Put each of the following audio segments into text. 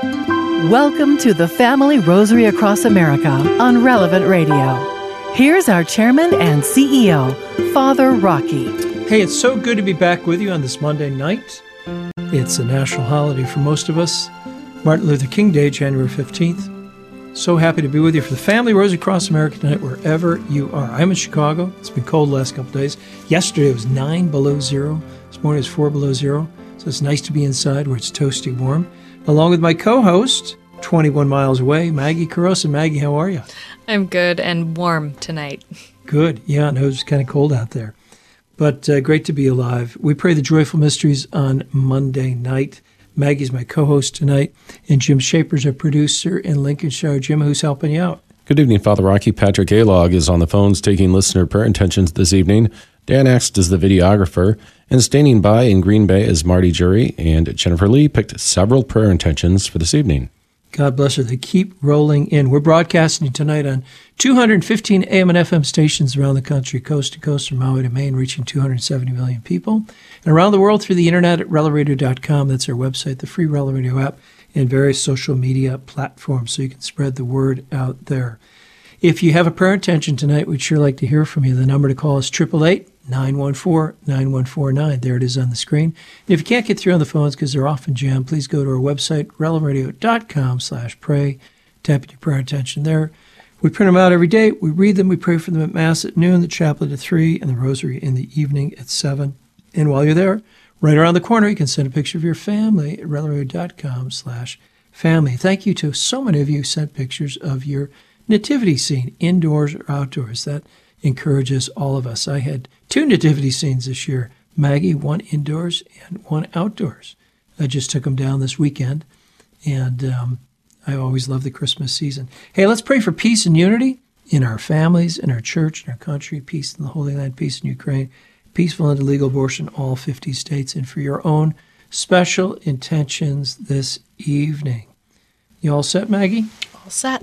Welcome to the Family Rosary Across America on Relevant Radio. Here's our chairman and CEO, Father Rocky. Hey, it's so good to be back with you on this Monday night. It's a national holiday for most of us, Martin Luther King Day, January 15th. So happy to be with you for the Family Rosary Across America tonight, wherever you are. I'm in Chicago. It's been cold the last couple days. Yesterday it was 9 below zero. This morning it was 4 below zero. So it's nice to be inside where it's toasty warm along with my co host, 21 miles away, Maggie Carrozza. Maggie, how are you? I'm good and warm tonight. Good. Yeah, no, it's kind of cold out there. But uh, great to be alive. We pray the joyful mysteries on Monday night. Maggie's my co host tonight, and Jim Shaper's our producer in Lincolnshire. Jim, who's helping you out? Good evening, Father Rocky. Patrick Alog is on the phones taking listener prayer intentions this evening. Dan Axt is the videographer. And standing by in Green Bay is Marty Jury, and Jennifer Lee picked several prayer intentions for this evening. God bless her. They keep rolling in. We're broadcasting tonight on 215 AM and FM stations around the country, coast to coast from Maui to Maine, reaching 270 million people. And around the world through the internet at relevantradio.com. That's our website, the free Relevant Radio app, and various social media platforms so you can spread the word out there. If you have a prayer intention tonight, we'd sure like to hear from you. The number to call is 888 914 9149. There it is on the screen. If you can't get through on the phones because they're often jammed, please go to our website, relevantradio.com slash pray. Tap your prayer attention there. We print them out every day. We read them. We pray for them at Mass at noon, the chaplet at 3, and the Rosary in the evening at 7. And while you're there, right around the corner, you can send a picture of your family at relevantradio.com slash family. Thank you to so many of you who sent pictures of your nativity scene, indoors or outdoors. That encourages all of us. I had two nativity scenes this year Maggie, one indoors and one outdoors. I just took them down this weekend, and um, I always love the Christmas season. Hey, let's pray for peace and unity in our families, in our church, in our country, peace in the Holy Land, peace in Ukraine, peaceful and legal abortion, in all 50 states, and for your own special intentions this evening. You all set, Maggie? All set.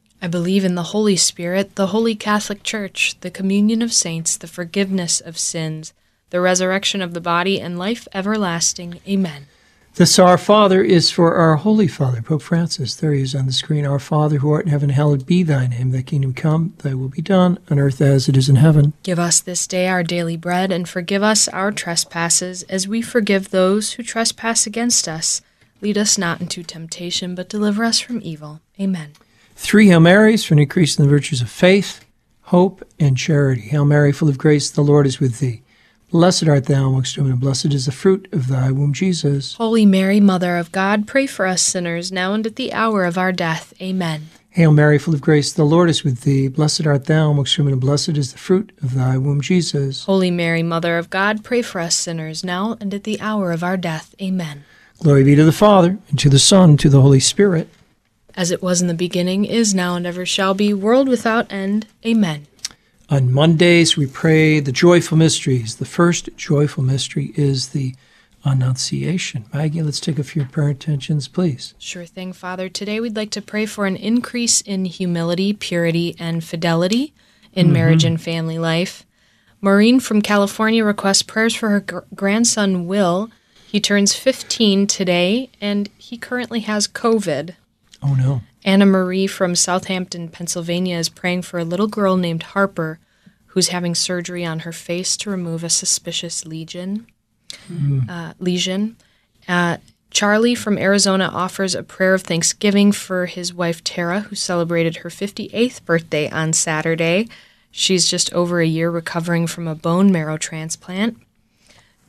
I believe in the Holy Spirit, the Holy Catholic Church, the communion of saints, the forgiveness of sins the resurrection of the body, and life everlasting. Amen. This Our Father is for our Holy Father, Pope Francis. There he is on the screen. Our Father who art in heaven, hallowed be thy name. Thy kingdom come, thy will be done, on earth as it is in heaven. Give us this day our daily bread, and forgive us our trespasses, as we forgive those who trespass against us. Lead us not into temptation, but deliver us from evil. Amen. Three Hail Marys for an increase in the virtues of faith, hope, and charity. Hail Mary, full of grace, the Lord is with thee. Blessed art thou amongst women, and blessed is the fruit of thy womb, Jesus. Holy Mary, Mother of God, pray for us sinners, now and at the hour of our death. Amen. Hail Mary, full of grace, the Lord is with thee. Blessed art thou amongst women, and blessed is the fruit of thy womb, Jesus. Holy Mary, Mother of God, pray for us sinners, now and at the hour of our death. Amen. Glory be to the Father, and to the Son, and to the Holy Spirit. As it was in the beginning, is now, and ever shall be, world without end. Amen. On Mondays, we pray the joyful mysteries. The first joyful mystery is the Annunciation. Maggie, let's take a few prayer intentions, please. Sure thing, Father. Today we'd like to pray for an increase in humility, purity, and fidelity in mm-hmm. marriage and family life. Maureen from California requests prayers for her gr- grandson, Will. He turns 15 today, and he currently has COVID. Oh, no. Anna Marie from Southampton, Pennsylvania is praying for a little girl named Harper who's having surgery on her face to remove a suspicious lesion. Mm. Uh, lesion. Uh, Charlie from Arizona offers a prayer of thanksgiving for his wife Tara, who celebrated her 58th birthday on Saturday. She's just over a year recovering from a bone marrow transplant.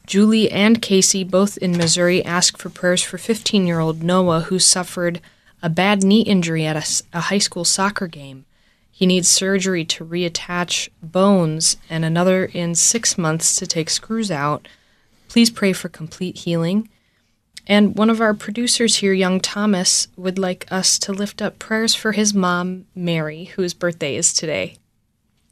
Julie and Casey, both in Missouri, ask for prayers for 15 year old Noah, who suffered a bad knee injury at a, a high school soccer game. He needs surgery to reattach bones and another in six months to take screws out. Please pray for complete healing. And one of our producers here, young Thomas, would like us to lift up prayers for his mom, Mary, whose birthday is today.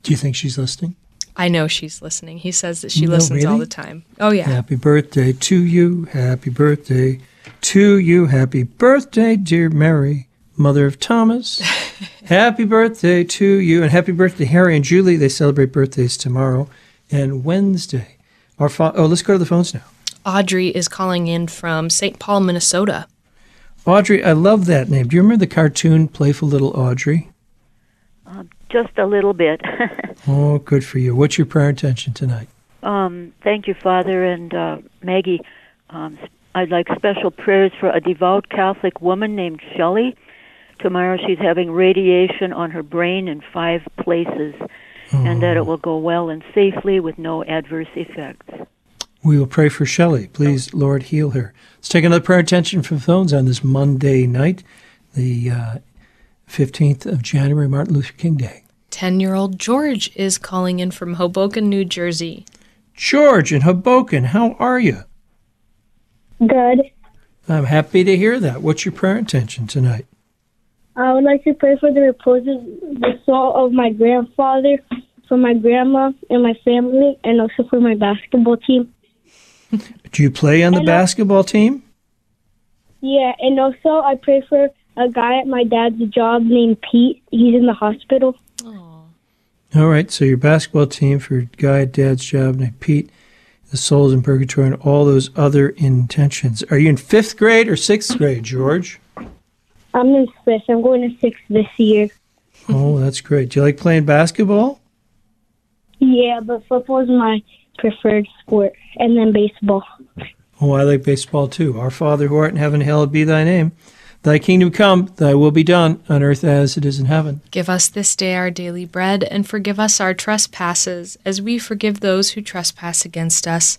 Do you think she's listening? I know she's listening. He says that she No, listens all the time. Oh, yeah. Happy birthday to you. Happy birthday to you. Happy birthday, dear Mary, mother of Thomas. happy birthday to you. And happy birthday, Harry and Julie. They celebrate birthdays tomorrow and Wednesday. Our fa- oh, let's go to the phones now. Audrey is calling in from St. Paul, Minnesota. Audrey, I love that name. Do you remember the cartoon Playful Little Audrey? Just a little bit. Oh, good for you. What's your prayer intention tonight? um, thank you, Father and uh, Maggie. Um, I'd like special prayers for a devout Catholic woman named Shelley. Tomorrow she's having radiation on her brain in five places, and that it will go well and safely with no adverse effects. We will pray for Shelley. Please, Lord, heal her. Let's take another prayer intention from phones on this Monday night, the uh, 15th of January, Martin Luther King Day. 10 year old George is calling in from Hoboken, New Jersey. George in Hoboken, how are you? Good. I'm happy to hear that. What's your prayer intention tonight? I would like to pray for the repose of the soul of my grandfather, for my grandma and my family, and also for my basketball team. Do you play on the Hello. basketball team? Yeah, and also I pray for a guy at my dad's job named Pete. He's in the hospital. All right, so your basketball team for a Guy at Dad's job named Pete, the souls in purgatory, and all those other intentions. Are you in fifth grade or sixth grade, George? I'm in fifth. I'm going to sixth this year. Oh, that's great. Do you like playing basketball? Yeah, but football is my preferred sport, and then baseball. Oh, I like baseball too. Our Father who art in heaven, hallowed be thy name. Thy kingdom come, thy will be done, on earth as it is in heaven. Give us this day our daily bread, and forgive us our trespasses, as we forgive those who trespass against us.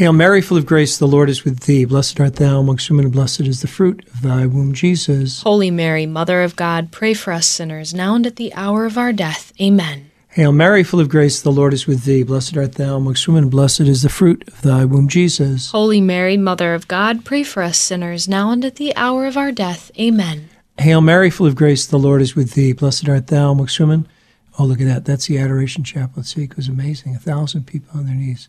Hail Mary, full of grace, the Lord is with thee. Blessed art thou amongst women, and blessed is the fruit of thy womb, Jesus. Holy Mary, Mother of God, pray for us sinners, now and at the hour of our death. Amen. Hail Mary, full of grace, the Lord is with thee. Blessed art thou amongst women, and blessed is the fruit of thy womb, Jesus. Holy Mary, Mother of God, pray for us sinners, now and at the hour of our death. Amen. Hail Mary, full of grace, the Lord is with thee. Blessed art thou amongst women. Oh, look at that. That's the Adoration Chaplet. See, it was amazing. A thousand people on their knees.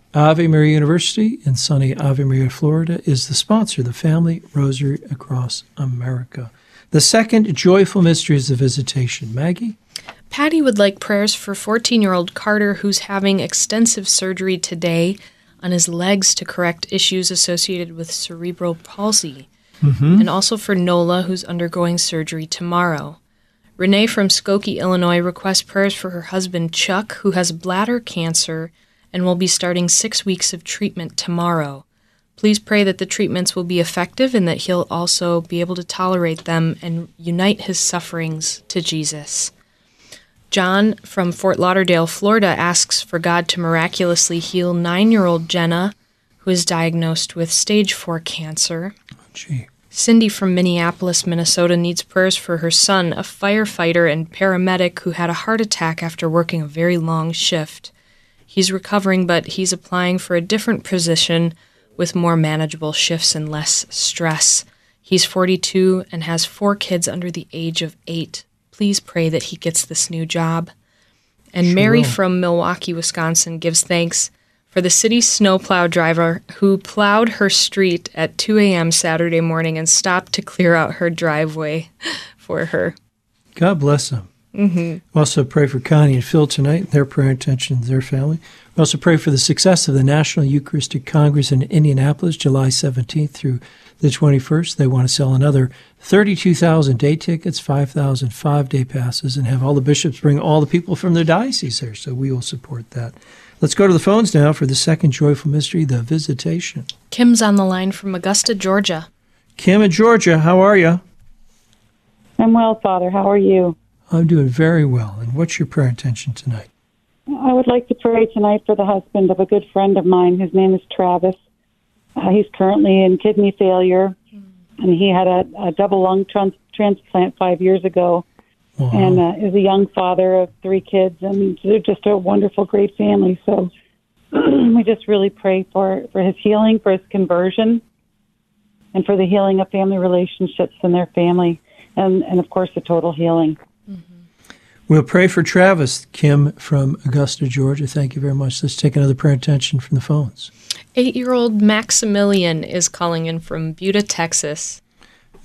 Ave Maria University in sunny Ave Maria, Florida is the sponsor of the Family Rosary Across America. The second joyful mystery is the visitation. Maggie? Patty would like prayers for 14 year old Carter, who's having extensive surgery today on his legs to correct issues associated with cerebral palsy, mm-hmm. and also for Nola, who's undergoing surgery tomorrow. Renee from Skokie, Illinois requests prayers for her husband Chuck, who has bladder cancer and will be starting six weeks of treatment tomorrow. Please pray that the treatments will be effective and that he'll also be able to tolerate them and unite his sufferings to Jesus. John from Fort Lauderdale, Florida asks for God to miraculously heal nine year old Jenna, who is diagnosed with stage 4 cancer. Gee. Cindy from Minneapolis, Minnesota needs prayers for her son, a firefighter and paramedic who had a heart attack after working a very long shift. He's recovering, but he's applying for a different position with more manageable shifts and less stress. He's 42 and has four kids under the age of eight. Please pray that he gets this new job. And Sure Mary from Milwaukee, Wisconsin gives thanks for the city snowplow driver who plowed her street at 2 a.m. Saturday morning and stopped to clear out her driveway for her. God bless them. Mm-hmm. Also pray for Connie and Phil tonight, their prayer intentions, their family. We also pray for the success of the National Eucharistic Congress in Indianapolis, July 17th through the 21st. They want to sell another 32,000 day tickets, 5,000 five day passes, and have all the bishops bring all the people from their diocese there. So we will support that. Let's go to the phones now for the second joyful mystery, the visitation. Kim's on the line from Augusta, Georgia. Kim in Georgia, how are you? I'm well, Father. How are you? I'm doing very well. And what's your prayer intention tonight? I would like to pray tonight for the husband of a good friend of mine. His name is Travis. Uh, he's currently in kidney failure, and he had a, a double lung trans- transplant five years ago, Wow. and uh, is a young father of three kids, and they're just a wonderful, great family. So we just really pray for for his healing, for his conversion, and for the healing of family relationships in their family, and and of course the total healing. We'll pray for Travis, Kim from Augusta, Georgia. Thank you very much. Let's take another prayer intention from the phones. Eight year old Maximilian is calling in from Buda, Texas.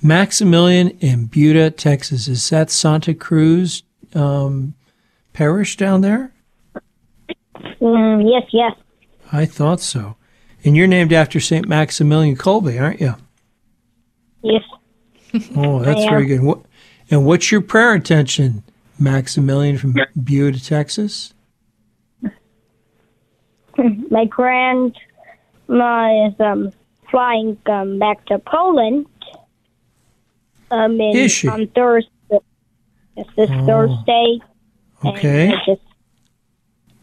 Maximilian in Buda, Texas. Is that Santa Cruz um, Parish down there? Mm, yes, yes. I thought so. And you're named after St. Maximilian Kolbe, aren't you? Yes. Oh, that's very good. What, and what's your prayer intention, Maximilian from Buda, Texas? My grandma is um flying um back to Poland. Um, in, Is she? on Thursday. It's this Oh. Thursday. Okay. And I just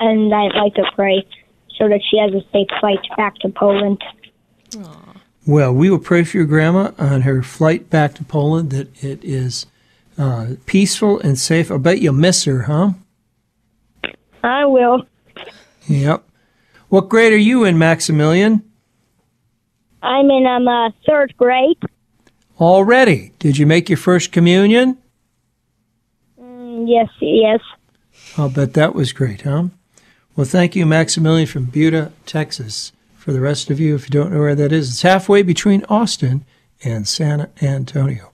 and I'd like to pray so that she has a safe flight back to Poland. Well, we will pray for your grandma on her flight back to Poland that it is uh, peaceful and safe. I bet you'll miss her, huh? I will. Yep. What grade are you in, Maximilian? I'm in um uh, third grade. Already. Did you make your first communion? Mm, yes, yes. I'll bet that was great, huh? Well, thank you, Maximilian from Buda, Texas. For the rest of you, if you don't know where that is, it's halfway between Austin and San Antonio.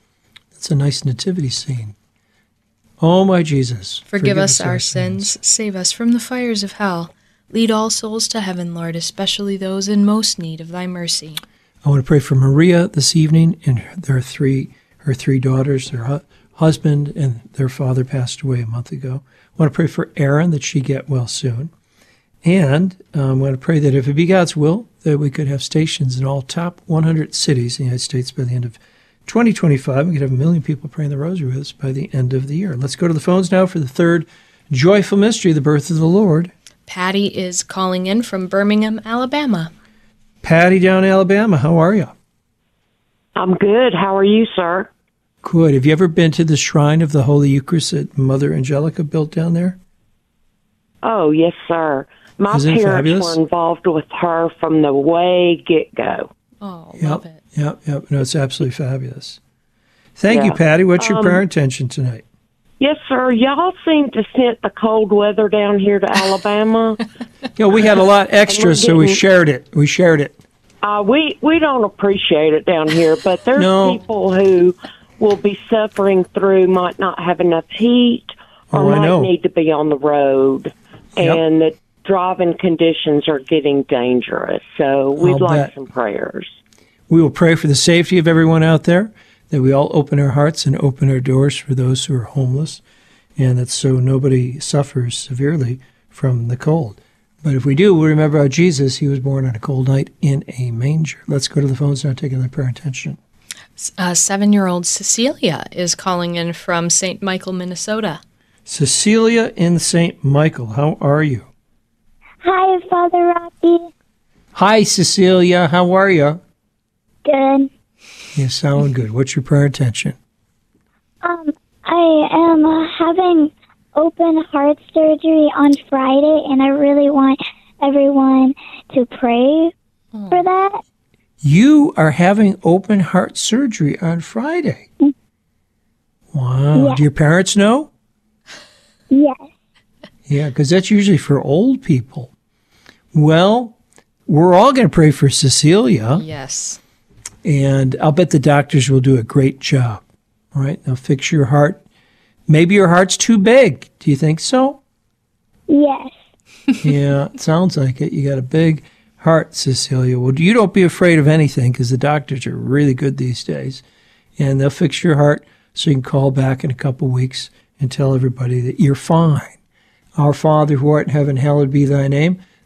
That's a nice nativity scene. Oh, my Jesus. Forgive, us our sins, save us from the fires of hell. Lead all souls to heaven, Lord, especially those in most need of thy mercy. I want to pray for Maria this evening and their three, her three daughters, their hu- husband and their father passed away a month ago. I want to pray for Aaron that she get well soon. And um, I want to pray that if it be God's will, that we could have stations in all top 100 cities in the United States by the end of 2025. We could have a million people praying the rosary with us by the end of the year. Let's go to the phones now for the third joyful mystery, the birth of the Lord. Patty is calling in from Birmingham, Alabama. Patty down in Alabama, how are you? I'm good. How are you, sir? Good. Have you ever been to the shrine of the Holy Eucharist that Mother Angelica built down there? Oh, yes, sir. My Isn't it parents fabulous? were involved with her from the way get go. Oh, Yep. love it. Yep. Yep. No, it's absolutely fabulous. Thank you, Patty. What's your Um, prayer intention tonight? Yes, sir. Y'all seem to sent the cold weather down here to Alabama. Yeah, we had a lot extra, so we shared it. We shared it. uh, we we don't appreciate it down here, but there's No. people who will be suffering through might not have enough heat or Oh, might need to be on the road, Yep. and the driving conditions are getting dangerous. So we'd I'll like bet. some prayers. We will pray for the safety of everyone out there, that we all open our hearts and open our doors for those who are homeless, and that so nobody suffers severely from the cold. But if we do, we'll remember how Jesus, he was born on a cold night in a manger. Let's go to the phones now, taking the prayer intention. Uh, Seven year old Cecilia is calling in from St. Michael, Minnesota. Cecilia in St. Michael, how are you? Hi, Father Rocky. Hi, Cecilia, how are you? Good. You sound good. What's your prayer intention? Um, I am uh, having open heart surgery on Friday, and I really want everyone to pray for that. You are having open heart surgery on Friday. Wow. Yeah. Do your parents know? Yes. Yeah, because that's usually for old people. Well, we're all going to pray for Cecilia, Yes. And I'll bet the doctors will do a great job. All right, they'll fix your heart. Maybe your heart's too big. Do you think so? Yes. yeah, it sounds like it. You got a big heart, Cecilia. Well, you don't be afraid of anything because the doctors are really good these days, and they'll fix your heart so you can call back in a couple weeks and tell everybody that you're fine. Our Father who art in heaven, hallowed be thy name.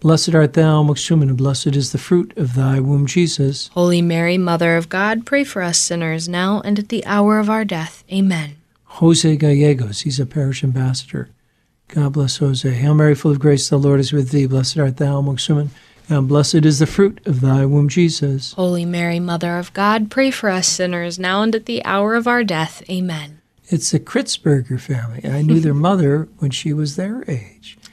Blessed art thou amongst women, and blessed is the fruit of thy womb, Jesus. Holy Mary, Mother of God, pray for us sinners now and at the hour of our death. Amen. Jose Gallegos, he's a parish ambassador. God bless Jose. Hail Mary, full of grace, the Lord is with thee. Blessed art thou amongst women, and blessed is the fruit of thy womb, Jesus. Holy Mary, Mother of God, pray for us sinners now and at the hour of our death. Amen. It's the Kritzberger family. I knew their mother when she was their age.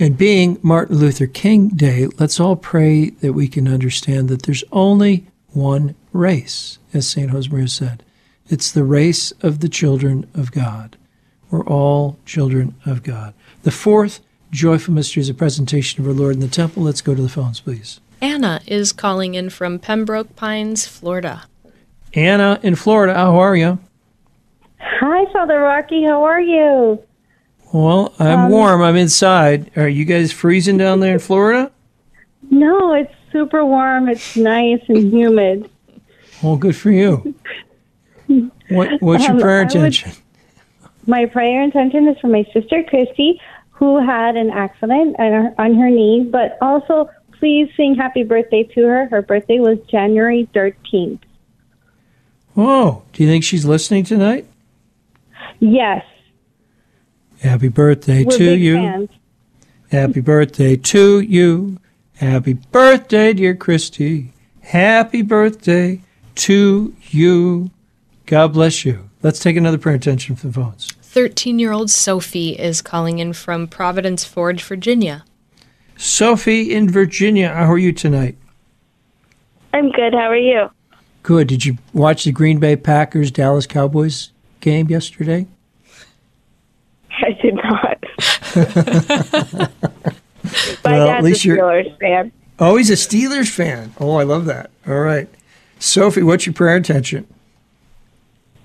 And being Martin Luther King Day, let's all pray that we can understand that there's only one race, as St. Josemaria said. It's the race of the children of God. We're all children of God. The fourth joyful mystery is a presentation of our Lord in the temple. Let's go to the phones, please. Anna is calling in from Pembroke Pines, Florida. Anna in Florida, how are you? Hi, Father Rocky. How are you? Well, I'm warm. I'm inside. Are you guys freezing down there in Florida? No, it's super warm. It's nice and humid. Well, good for you. What, what's your Um, prayer I would- intention? My prayer intention is for my sister Christy, who had an accident on her, on her knee, but also please sing happy birthday to her. Her birthday was January 13th. Oh, do you think she's listening tonight? Yes. Happy birthday We're to big you. fans. Happy birthday to you. Happy birthday, dear Christy. Happy birthday to you. God bless you. Let's take another prayer intention from the phones. 13 year old Sophie is calling in from Providence Forge, Virginia. Sophie in Virginia, how are you tonight? I'm good. How are you? Good. Did you watch the Green Bay Packers Dallas Cowboys game yesterday? I did not. My Well, at dad's least a you're- Steelers fan. Oh, he's a Steelers fan. Oh, I love that. All right. Sophie, what's your prayer intention?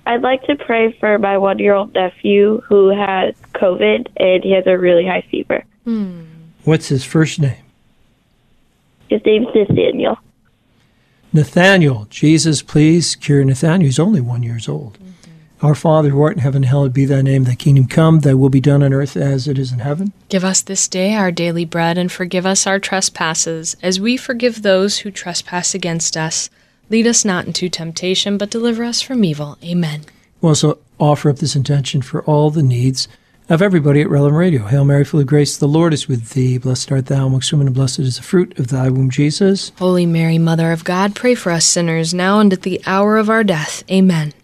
I'd like to pray for my one-year-old nephew who has COVID and he has a really high fever. Hmm. What's his first name? His name's Nathaniel. Nathaniel, Jesus, please cure Nathaniel. He's only one years old. Our Father who art in heaven, hallowed be thy name. Thy kingdom come, thy will be done on earth as it is in heaven. Give us this day our daily bread, and forgive us our trespasses, as we forgive those who trespass against us. Lead us not into temptation, but deliver us from evil. Amen. We also offer up this intention for all the needs of everybody at Relevant Radio. Hail Mary, full of grace, the Lord is with thee. Blessed art thou amongst women, and blessed is the fruit of thy womb, Jesus. Holy Mary, Mother of God, pray for us sinners, now and at the hour of our death. Amen.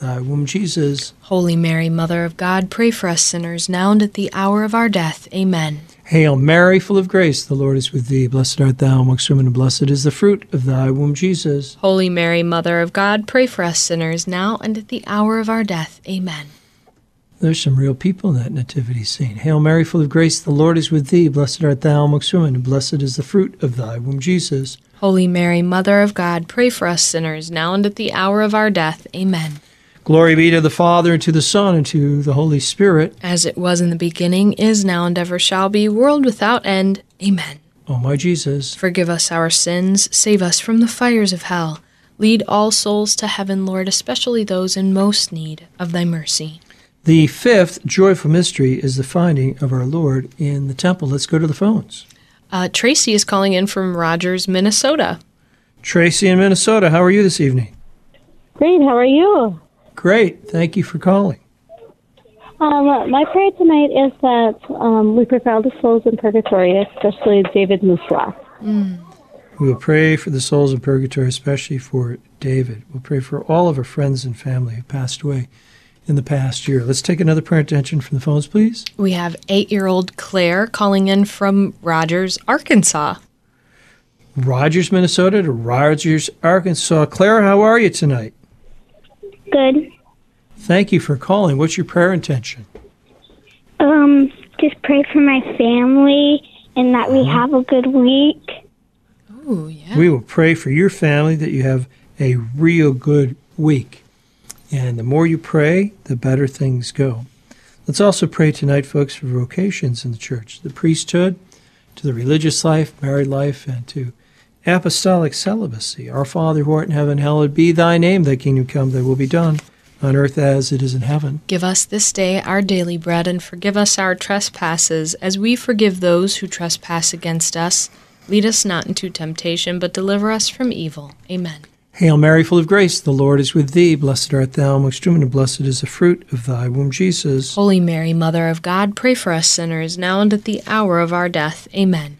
thy womb, Jesus. Holy Mary, Mother of God, pray for us sinners, now and at the hour of our death. Amen. Hail Mary, full of grace, the Lord is with thee. Blessed art thou amongst women, and blessed is the fruit of thy womb, Jesus. Holy Mary, Mother of God, pray for us sinners, now and at the hour of our death. Amen. There's some real people in that nativity scene. Hail Mary, full of grace, the Lord is with thee. Blessed art thou amongst women, and blessed is the fruit of thy womb, Jesus. Holy Mary, Mother of God, pray for us sinners, now and at the hour of our death. Amen. Glory be to the Father, and to the Son, and to the Holy Spirit. As it was in the beginning, is now, and ever shall be, world without end. Amen. O my Jesus, Forgive us our sins, save us from the fires of hell. Lead all souls to heaven, Lord, especially those in most need of thy mercy. the fifth joyful mystery is the finding of our Lord in the temple. Let's go to the phones. Uh, Tracy is calling in from Rogers, Minnesota. Tracy in Minnesota, how are you this evening? Great. How are you? Great. Thank you for calling. Um, my prayer tonight is that um, we pray for all the souls in purgatory, especially David Musla. We will pray for the souls in purgatory, especially for David. We'll pray for all of our friends and family who passed away in the past year. Let's take another prayer intention from the phones, please. We have eight year old Claire calling in from Rogers, Arkansas. Rogers, Minnesota to Rogers, Arkansas. Claire, how are you tonight? Good. Thank you for calling. What's your prayer intention? Um, just pray for my family and that we have a good week. Oh, yeah. We will pray for your family that you have a real good week. And the more you pray, the better things go. Let's also pray tonight, folks, for vocations in the church the priesthood, to the religious life, married life, and to apostolic celibacy. Our Father who art in heaven, hallowed be thy name, thy kingdom come, thy will be done, on earth as it is in heaven. Give us this day our daily bread, and forgive us our trespasses, as we forgive those who trespass against us. Lead us not into temptation, but deliver us from evil. Amen. Hail Mary, full of grace, the Lord is with thee. Blessed art thou amongst women, and blessed is the fruit of thy womb, Jesus. Holy Mary, Mother of God, pray for us sinners, now and at the hour of our death. Amen.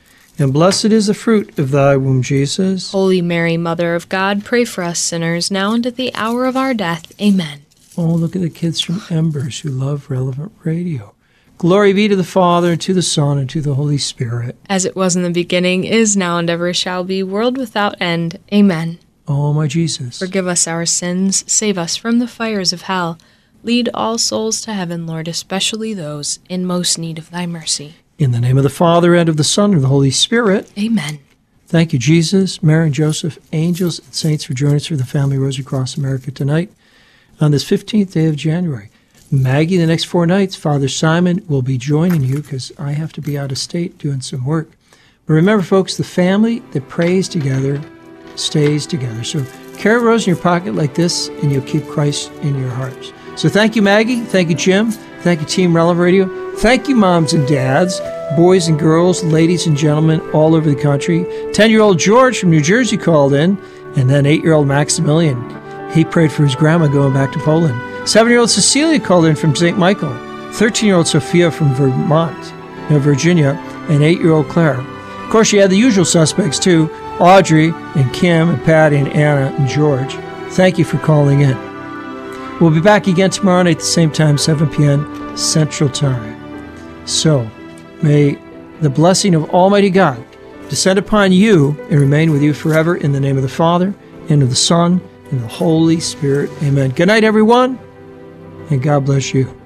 and blessed is the fruit of thy womb, Jesus. Holy Mary, Mother of God, pray for us sinners, now and at the hour of our death. Amen. Oh, look at the kids from Embers who love relevant radio. Glory be to the Father, and to the Son, and to the Holy Spirit. As it was in the beginning, is now, and ever shall be, world without end. Amen. Oh, my Jesus. Forgive us our sins, save us from the fires of hell. Lead all souls to heaven, Lord, especially those in most need of thy mercy. In the name of the Father, and of the Son, and of the Holy Spirit. Amen. Thank you, Jesus, Mary, and Joseph, angels, and saints for joining us for the Family Rosary Across America tonight on this 15th day of January. Maggie, the next four nights, Father Simon will be joining you because I have to be out of state doing some work. But remember, folks, the family that prays together stays together. So carry a rose in your pocket like this, and you'll keep Christ in your hearts. So thank you, Maggie. Thank you, Jim. Thank you, Team Relevant Radio. Thank you, moms and dads, boys and girls, ladies and gentlemen all over the country. 10 year old George from New Jersey called in, and then 8 year old Maximilian. He prayed for his grandma going back to Poland. 7 year old Cecilia called in from St. Michael. 13 year old Sophia from Vermont, no, Virginia, and 8 year old Claire. Of course, you had the usual suspects too Audrey and Kim and Patty and Anna and George. Thank you for calling in. We'll be back again tomorrow night at the same time, 7 p.m. Central Time. So, may the blessing of Almighty God descend upon you and remain with you forever in the name of the Father, and of the Son, and the Holy Spirit. Amen. Good night, everyone, and God bless you.